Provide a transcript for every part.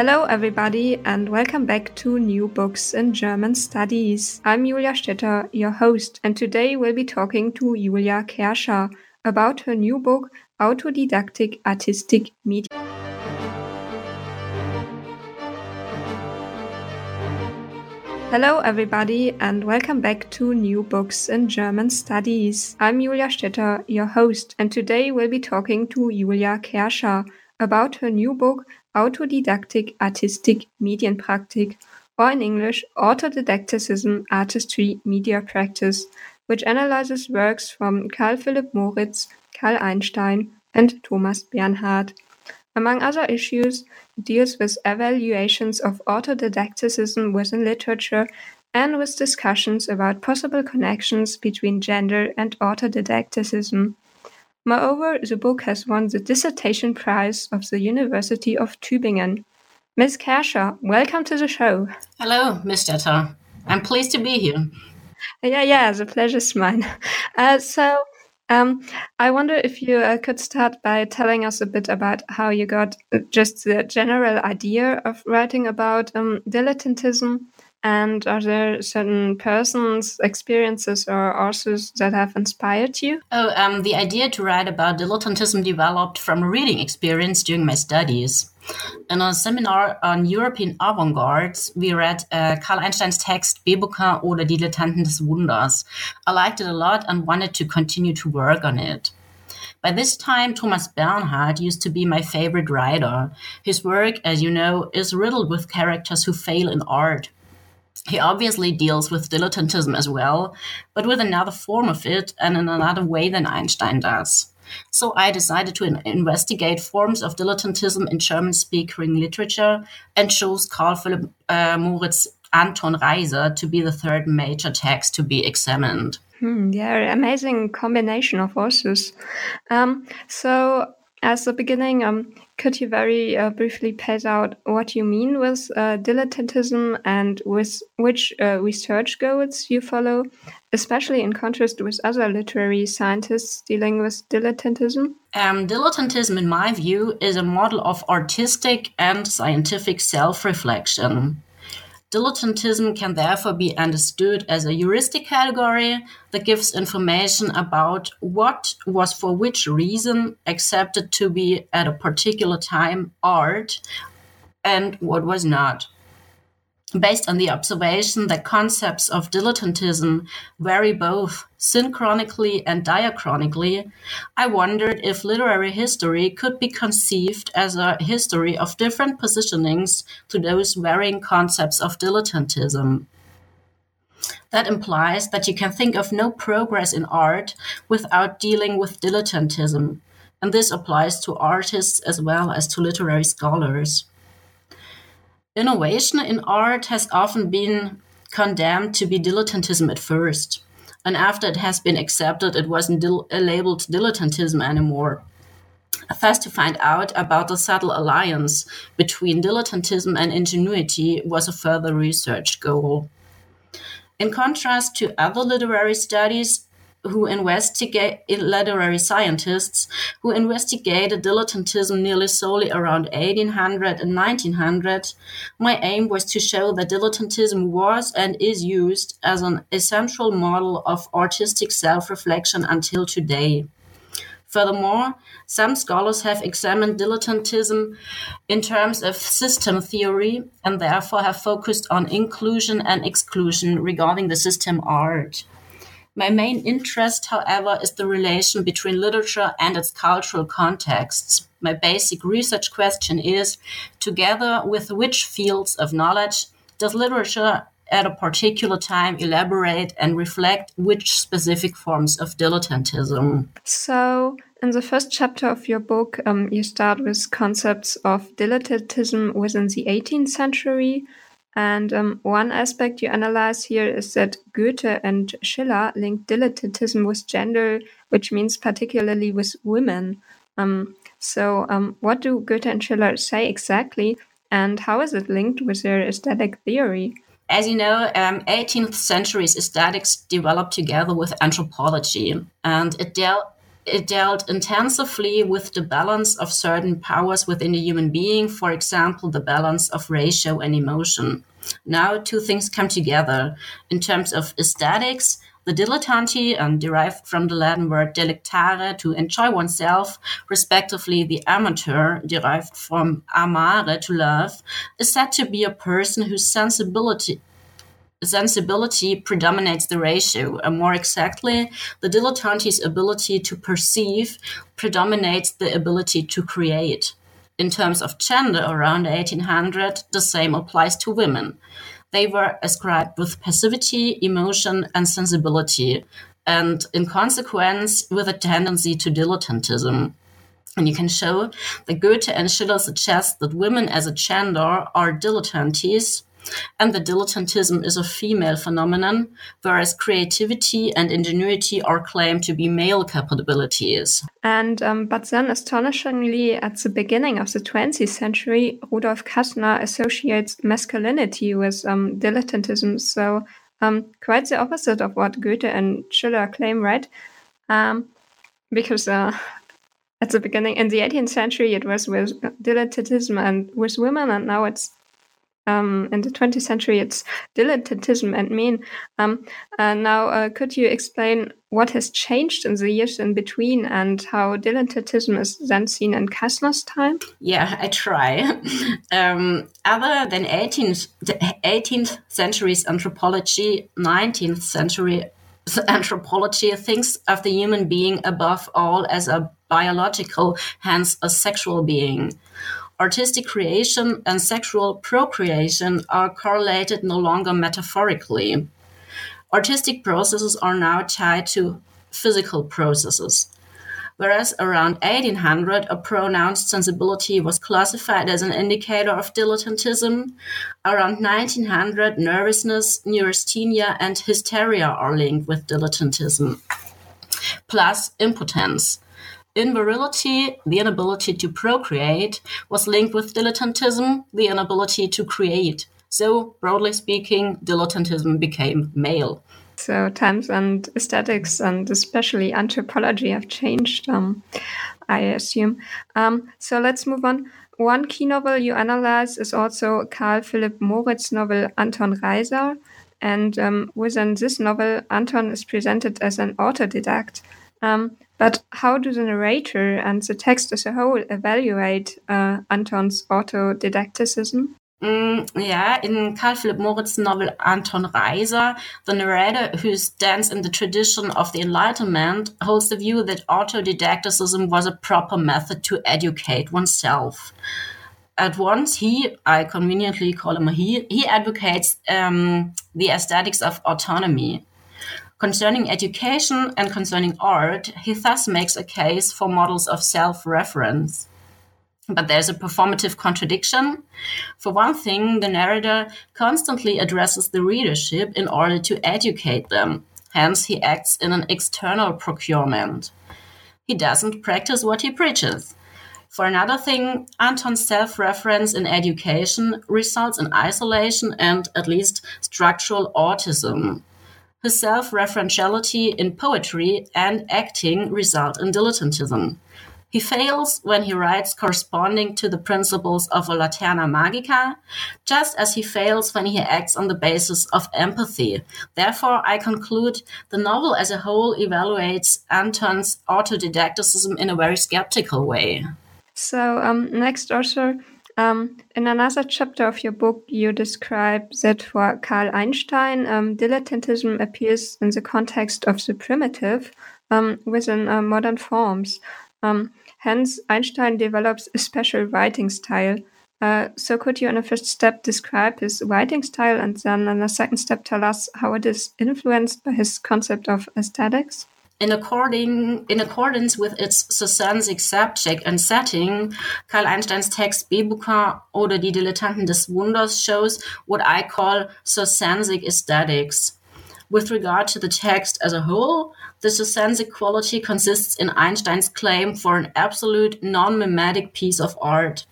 Hello, everybody, and welcome back to New Books in German Studies. I'm Julia Stetter, your host, and today we'll be talking to Julia Kerscher about her new book, Autodidactic Artistic Media. Hello, everybody, and welcome back to New Books in German Studies. I'm Julia Stetter, your host, and today we'll be talking to Julia Kerscher about her new book, Autodidactic Artistic Medienpraktik, or in English, Autodidacticism, Artistry, Media Practice, which analyzes works from Karl Philipp Moritz, Carl Einstein, and Thomas Bernhard. Among other issues, it deals with evaluations of autodidacticism within literature and with discussions about possible connections between gender and autodidacticism. Moreover, the book has won the Dissertation Prize of the University of Tübingen. Ms. Kerscher, welcome to the show. Hello, Ms. Stetter. I'm pleased to be here. Yeah, yeah, the pleasure's mine. Uh, so, um, I wonder if you uh, could start by telling us a bit about how you got just the general idea of writing about um, dilettantism and are there certain persons, experiences, or authors that have inspired you? Oh, um, the idea to write about dilettantism developed from a reading experience during my studies. In a seminar on European avant garde, we read uh, Carl Einstein's text Bebuquin oder Dilettanten des Wunders. I liked it a lot and wanted to continue to work on it. By this time, Thomas Bernhard used to be my favorite writer. His work, as you know, is riddled with characters who fail in art, he obviously deals with dilettantism as well, but with another form of it and in another way than Einstein does. So I decided to in- investigate forms of dilettantism in German speaking literature and chose Karl Philipp uh, Moritz Anton Reiser to be the third major text to be examined. Hmm, yeah, amazing combination of authors. Um, so, as the beginning, um, could you very uh, briefly pace out what you mean with uh, dilettantism and with which uh, research goals you follow, especially in contrast with other literary scientists dealing with dilettantism? Um, dilettantism, in my view, is a model of artistic and scientific self reflection. Dilettantism can therefore be understood as a heuristic category that gives information about what was for which reason accepted to be at a particular time art and what was not based on the observation that concepts of dilettantism vary both synchronically and diachronically, I wondered if literary history could be conceived as a history of different positionings to those varying concepts of dilettantism. That implies that you can think of no progress in art without dealing with dilettantism, and this applies to artists as well as to literary scholars. Innovation in art has often been condemned to be dilettantism at first, and after it has been accepted, it wasn't dil- labeled dilettantism anymore. Thus, to find out about the subtle alliance between dilettantism and ingenuity was a further research goal. In contrast to other literary studies, who investigate literary scientists who investigated dilettantism nearly solely around 1800 and 1900 my aim was to show that dilettantism was and is used as an essential model of artistic self-reflection until today Furthermore, some scholars have examined dilettantism in terms of system theory and therefore have focused on inclusion and exclusion regarding the system art. My main interest, however, is the relation between literature and its cultural contexts. My basic research question is together with which fields of knowledge does literature at a particular time elaborate and reflect which specific forms of dilettantism? So, in the first chapter of your book, um, you start with concepts of dilettantism within the 18th century, and um, one aspect you analyze here is that Goethe and Schiller linked dilettantism with gender, which means particularly with women. Um, so, um, what do Goethe and Schiller say exactly, and how is it linked with their aesthetic theory? As you know, 18th um, century's aesthetics developed together with anthropology, and it dealt it dealt intensively with the balance of certain powers within a human being, for example, the balance of ratio and emotion. Now, two things come together. In terms of aesthetics, the dilettante, um, derived from the Latin word delectare, to enjoy oneself, respectively the amateur, derived from amare, to love, is said to be a person whose sensibility sensibility predominates the ratio, and more exactly, the dilettante's ability to perceive predominates the ability to create. In terms of gender, around 1800, the same applies to women. They were ascribed with passivity, emotion, and sensibility, and in consequence, with a tendency to dilettantism. And you can show that Goethe and Schiller suggest that women as a gender are dilettantes, and the dilettantism is a female phenomenon, whereas creativity and ingenuity are claimed to be male capabilities. And um, but then, astonishingly, at the beginning of the 20th century, Rudolf Kassner associates masculinity with um, dilettantism. So um, quite the opposite of what Goethe and Schiller claim, right? Um, because uh, at the beginning, in the 18th century, it was with dilettantism and with women, and now it's um, in the 20th century, it's dilettantism and mean. Um, uh, now, uh, could you explain what has changed in the years in between and how dilettantism is then seen in Kassner's time? Yeah, I try. um, other than 18th, 18th century's anthropology, 19th century anthropology thinks of the human being above all as a biological, hence a sexual being artistic creation and sexual procreation are correlated no longer metaphorically. Artistic processes are now tied to physical processes. Whereas around 1800, a pronounced sensibility was classified as an indicator of dilettantism, around 1900, nervousness, neurasthenia, and hysteria are linked with dilettantism, plus impotence. In virility, the inability to procreate was linked with dilettantism, the inability to create. So, broadly speaking, dilettantism became male. So, times and aesthetics, and especially anthropology, have changed, um, I assume. Um, so, let's move on. One key novel you analyze is also Karl Philipp Moritz's novel Anton Reiser. And um, within this novel, Anton is presented as an autodidact. Um, but how do the narrator and the text as a whole evaluate uh, Anton's autodidacticism? Mm, yeah, in Karl Philipp Moritz's novel Anton Reiser, the narrator, who stands in the tradition of the Enlightenment, holds the view that autodidacticism was a proper method to educate oneself. At once, he, I conveniently call him a he, he advocates um, the aesthetics of autonomy. Concerning education and concerning art, he thus makes a case for models of self reference. But there's a performative contradiction. For one thing, the narrator constantly addresses the readership in order to educate them. Hence, he acts in an external procurement. He doesn't practice what he preaches. For another thing, Anton's self reference in education results in isolation and at least structural autism. His self-referentiality in poetry and acting result in dilettantism. He fails when he writes corresponding to the principles of a Laterna Magica, just as he fails when he acts on the basis of empathy. Therefore, I conclude the novel as a whole evaluates Anton's autodidacticism in a very skeptical way. So, um, next, also, um, in another chapter of your book, you describe that for Carl Einstein, um, dilettantism appears in the context of the primitive um, within uh, modern forms. Um, hence, Einstein develops a special writing style. Uh, so, could you, in a first step, describe his writing style, and then, in a second step, tell us how it is influenced by his concept of aesthetics? In, according, in accordance with its circensic subject and setting, Carl Einstein's text Bebuquin oder die Dilettanten des Wunders shows what I call circensic aesthetics. With regard to the text as a whole, the circensic quality consists in Einstein's claim for an absolute non-mimetic piece of art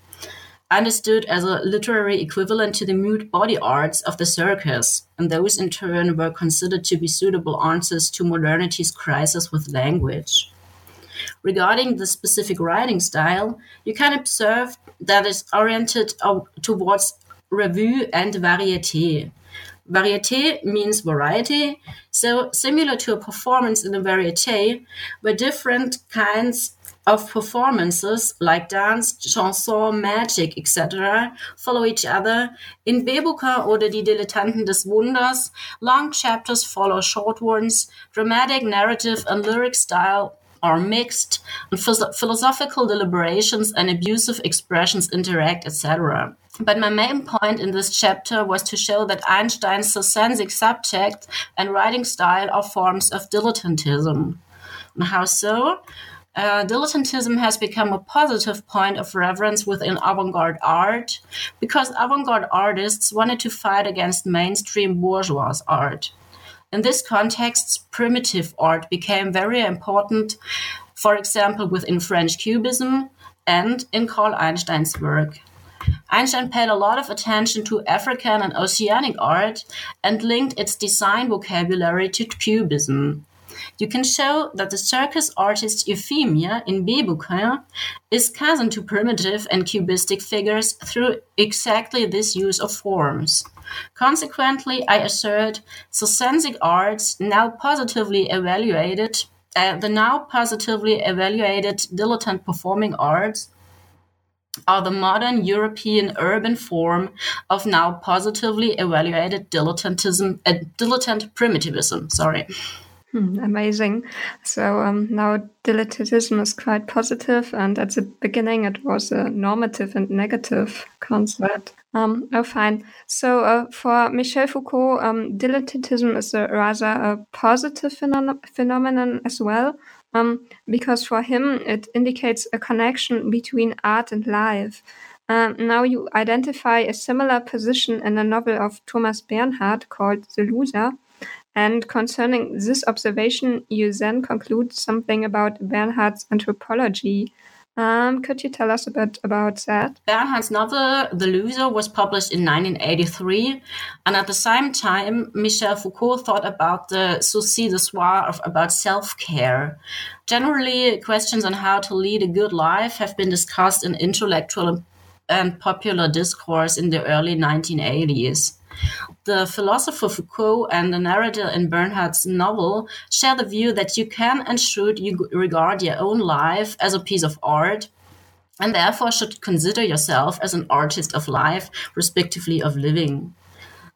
understood as a literary equivalent to the mute body arts of the circus, and those in turn were considered to be suitable answers to modernity's crisis with language. Regarding the specific writing style, you can observe that it's oriented towards revue and variété. Variété means variety, so similar to a performance in a variété, where different kinds of performances like dance, chanson, magic, etc. follow each other. In Bebuquin oder Die Dilettanten des Wunders, long chapters follow short ones, dramatic narrative and lyric style are mixed, and philosophical deliberations and abusive expressions interact, etc. But my main point in this chapter was to show that Einstein's sensic subject and writing style are forms of dilettantism. And how so? Uh, dilettantism has become a positive point of reference within avant garde art because avant garde artists wanted to fight against mainstream bourgeois art. In this context, primitive art became very important, for example, within French Cubism and in Carl Einstein's work. Einstein paid a lot of attention to African and Oceanic art and linked its design vocabulary to Cubism. You can show that the circus artist Euphemia in Bebuquin is cousin to primitive and cubistic figures through exactly this use of forms. Consequently, I assert Circensic arts now positively evaluated, uh, the now positively evaluated dilettante performing arts are the modern European urban form of now positively evaluated dilettantism, uh, dilettante primitivism. Sorry. Hmm, amazing. So um, now dilettantism is quite positive, and at the beginning it was a normative and negative concept. Um, oh, fine. So uh, for Michel Foucault, um, dilettantism is a rather a positive phenom phenomenon as well, um, because for him it indicates a connection between art and life. Uh, now you identify a similar position in a novel of Thomas Bernhard called The Loser and concerning this observation, you then conclude something about Bernhard's anthropology. Um, could you tell us a bit about that? Bernhard's novel, The Loser, was published in 1983. And at the same time, Michel Foucault thought about the souci de soi, of, about self care. Generally, questions on how to lead a good life have been discussed in intellectual and popular discourse in the early 1980s. The philosopher Foucault and the narrator in Bernhard's novel share the view that you can and should you regard your own life as a piece of art and therefore should consider yourself as an artist of life, respectively of living.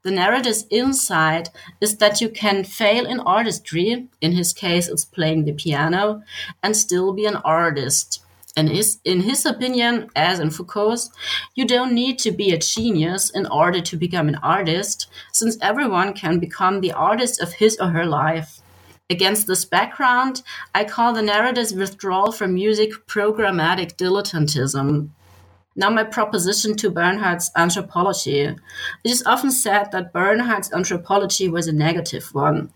The narrator's insight is that you can fail in artistry, in his case, it's playing the piano, and still be an artist. And his, in his opinion, as in Foucault's, you don't need to be a genius in order to become an artist, since everyone can become the artist of his or her life. Against this background, I call the narrator's withdrawal from music programmatic dilettantism. Now, my proposition to Bernhard's anthropology. It is often said that Bernhard's anthropology was a negative one.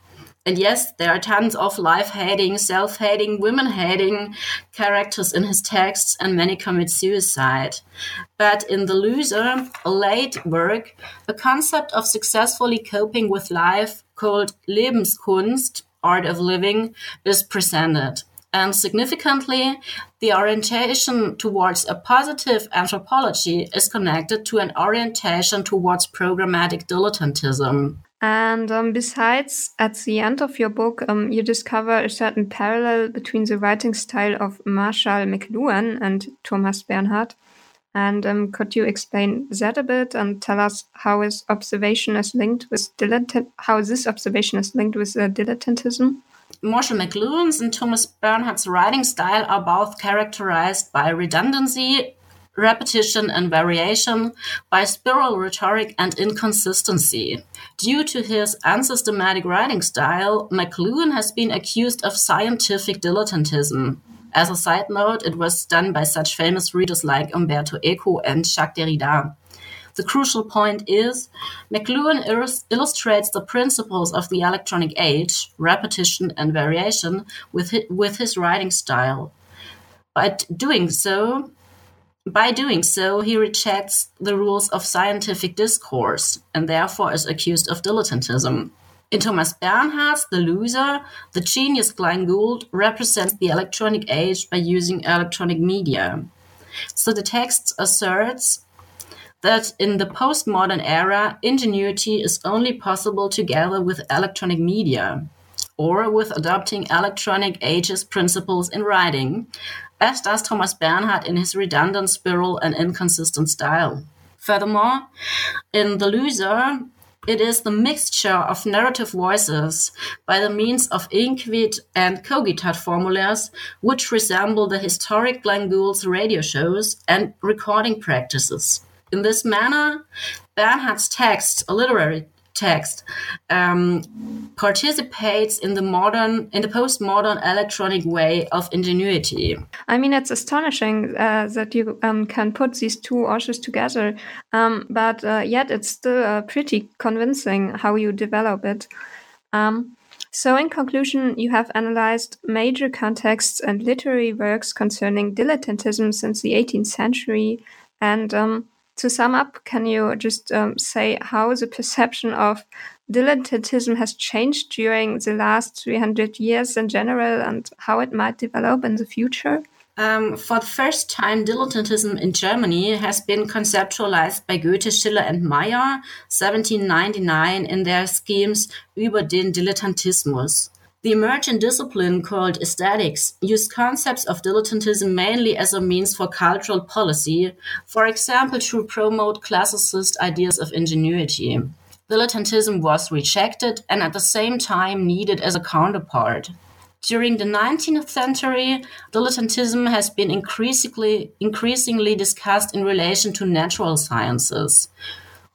And yes, there are tons of life hating, self hating, women hating characters in his texts, and many commit suicide. But in The Loser, a late work, a concept of successfully coping with life called Lebenskunst, art of living, is presented. And significantly, the orientation towards a positive anthropology is connected to an orientation towards programmatic dilettantism. And um, besides, at the end of your book, um, you discover a certain parallel between the writing style of Marshall McLuhan and Thomas Bernhard. And um, could you explain that a bit and tell us how his observation is linked with how this observation is linked with uh, dilettantism? Marshall McLuhan's and Thomas Bernhard's writing style are both characterized by redundancy, repetition and variation, by spiral rhetoric and inconsistency. Due to his unsystematic writing style, McLuhan has been accused of scientific dilettantism. As a side note, it was done by such famous readers like Umberto Eco and Jacques Derrida. The crucial point is, McLuhan illustrates the principles of the electronic age, repetition and variation, with his, with his writing style. By doing so, by doing so, he rejects the rules of scientific discourse and therefore is accused of dilettantism. In Thomas Bernhard's The Loser, the genius Glenn Gould represents the electronic age by using electronic media. So the text asserts that in the postmodern era, ingenuity is only possible together with electronic media or with adopting electronic ages principles in writing, as does Thomas Bernhard in his redundant spiral and inconsistent style. Furthermore, in The Loser, it is the mixture of narrative voices by the means of inquit and cogitat formulas, which resemble the historic Glenn Gould's radio shows and recording practices. In this manner, Bernhard's text, a literary text, um, participates in the modern, in the postmodern electronic way of ingenuity. I mean, it's astonishing uh, that you um, can put these two authors together, um, but uh, yet it's still uh, pretty convincing how you develop it. Um, so, in conclusion, you have analyzed major contexts and literary works concerning dilettantism since the 18th century and um, to sum up, can you just um, say how the perception of dilettantism has changed during the last 300 years in general and how it might develop in the future? Um, for the first time, dilettantism in Germany has been conceptualized by Goethe, Schiller, and Meyer, 1799, in their schemes Über den Dilettantismus. The emergent discipline called aesthetics used concepts of dilettantism mainly as a means for cultural policy, for example, to promote classicist ideas of ingenuity. Dilettantism was rejected and at the same time needed as a counterpart. During the 19th century, dilettantism has been increasingly, increasingly discussed in relation to natural sciences.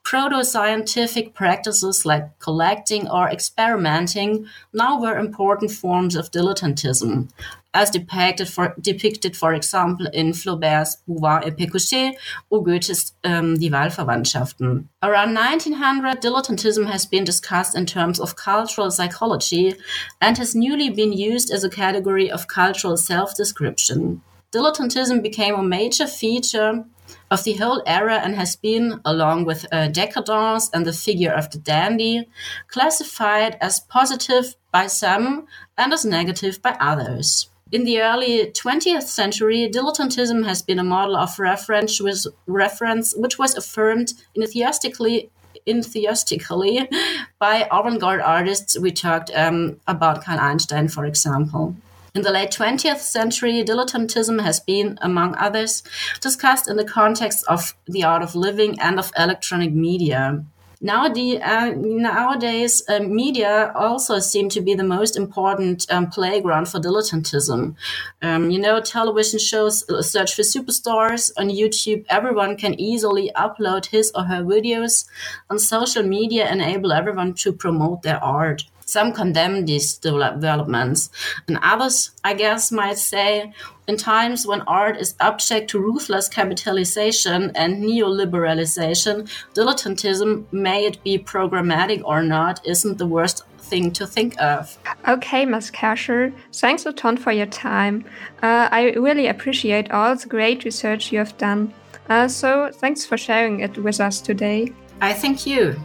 Proto-scientific practices like collecting or experimenting now were important forms of dilettantism, as depicted for, depicted, for example, in Flaubert's Bouvard et Pécuchet or Goethe's um, Die Wahlverwandtschaften. Around 1900, dilettantism has been discussed in terms of cultural psychology and has newly been used as a category of cultural self-description. Dilettantism became a major feature of the whole era and has been, along with uh, decadence and the figure of the dandy, classified as positive by some and as negative by others. In the early 20th century, dilettantism has been a model of reference, with reference which was affirmed enthusiastically enthusiastically by avant-garde artists. We talked um, about Carl Einstein, for example. In the late 20th century, dilettantism has been, among others, discussed in the context of the art of living and of electronic media. Nowadays, uh, nowadays uh, media also seem to be the most important um, playground for dilettantism. Um, you know, television shows uh, search for superstars on YouTube. Everyone can easily upload his or her videos, On social media enable everyone to promote their art. Some condemn these developments, and others, I guess, might say, in times when art is object to ruthless capitalization and neoliberalization, dilettantism, may it be programmatic or not, isn't the worst thing to think of. Okay, Ms. Kerscher, thanks a ton for your time. Uh, I really appreciate all the great research you have done. Uh, so, thanks for sharing it with us today. I thank you.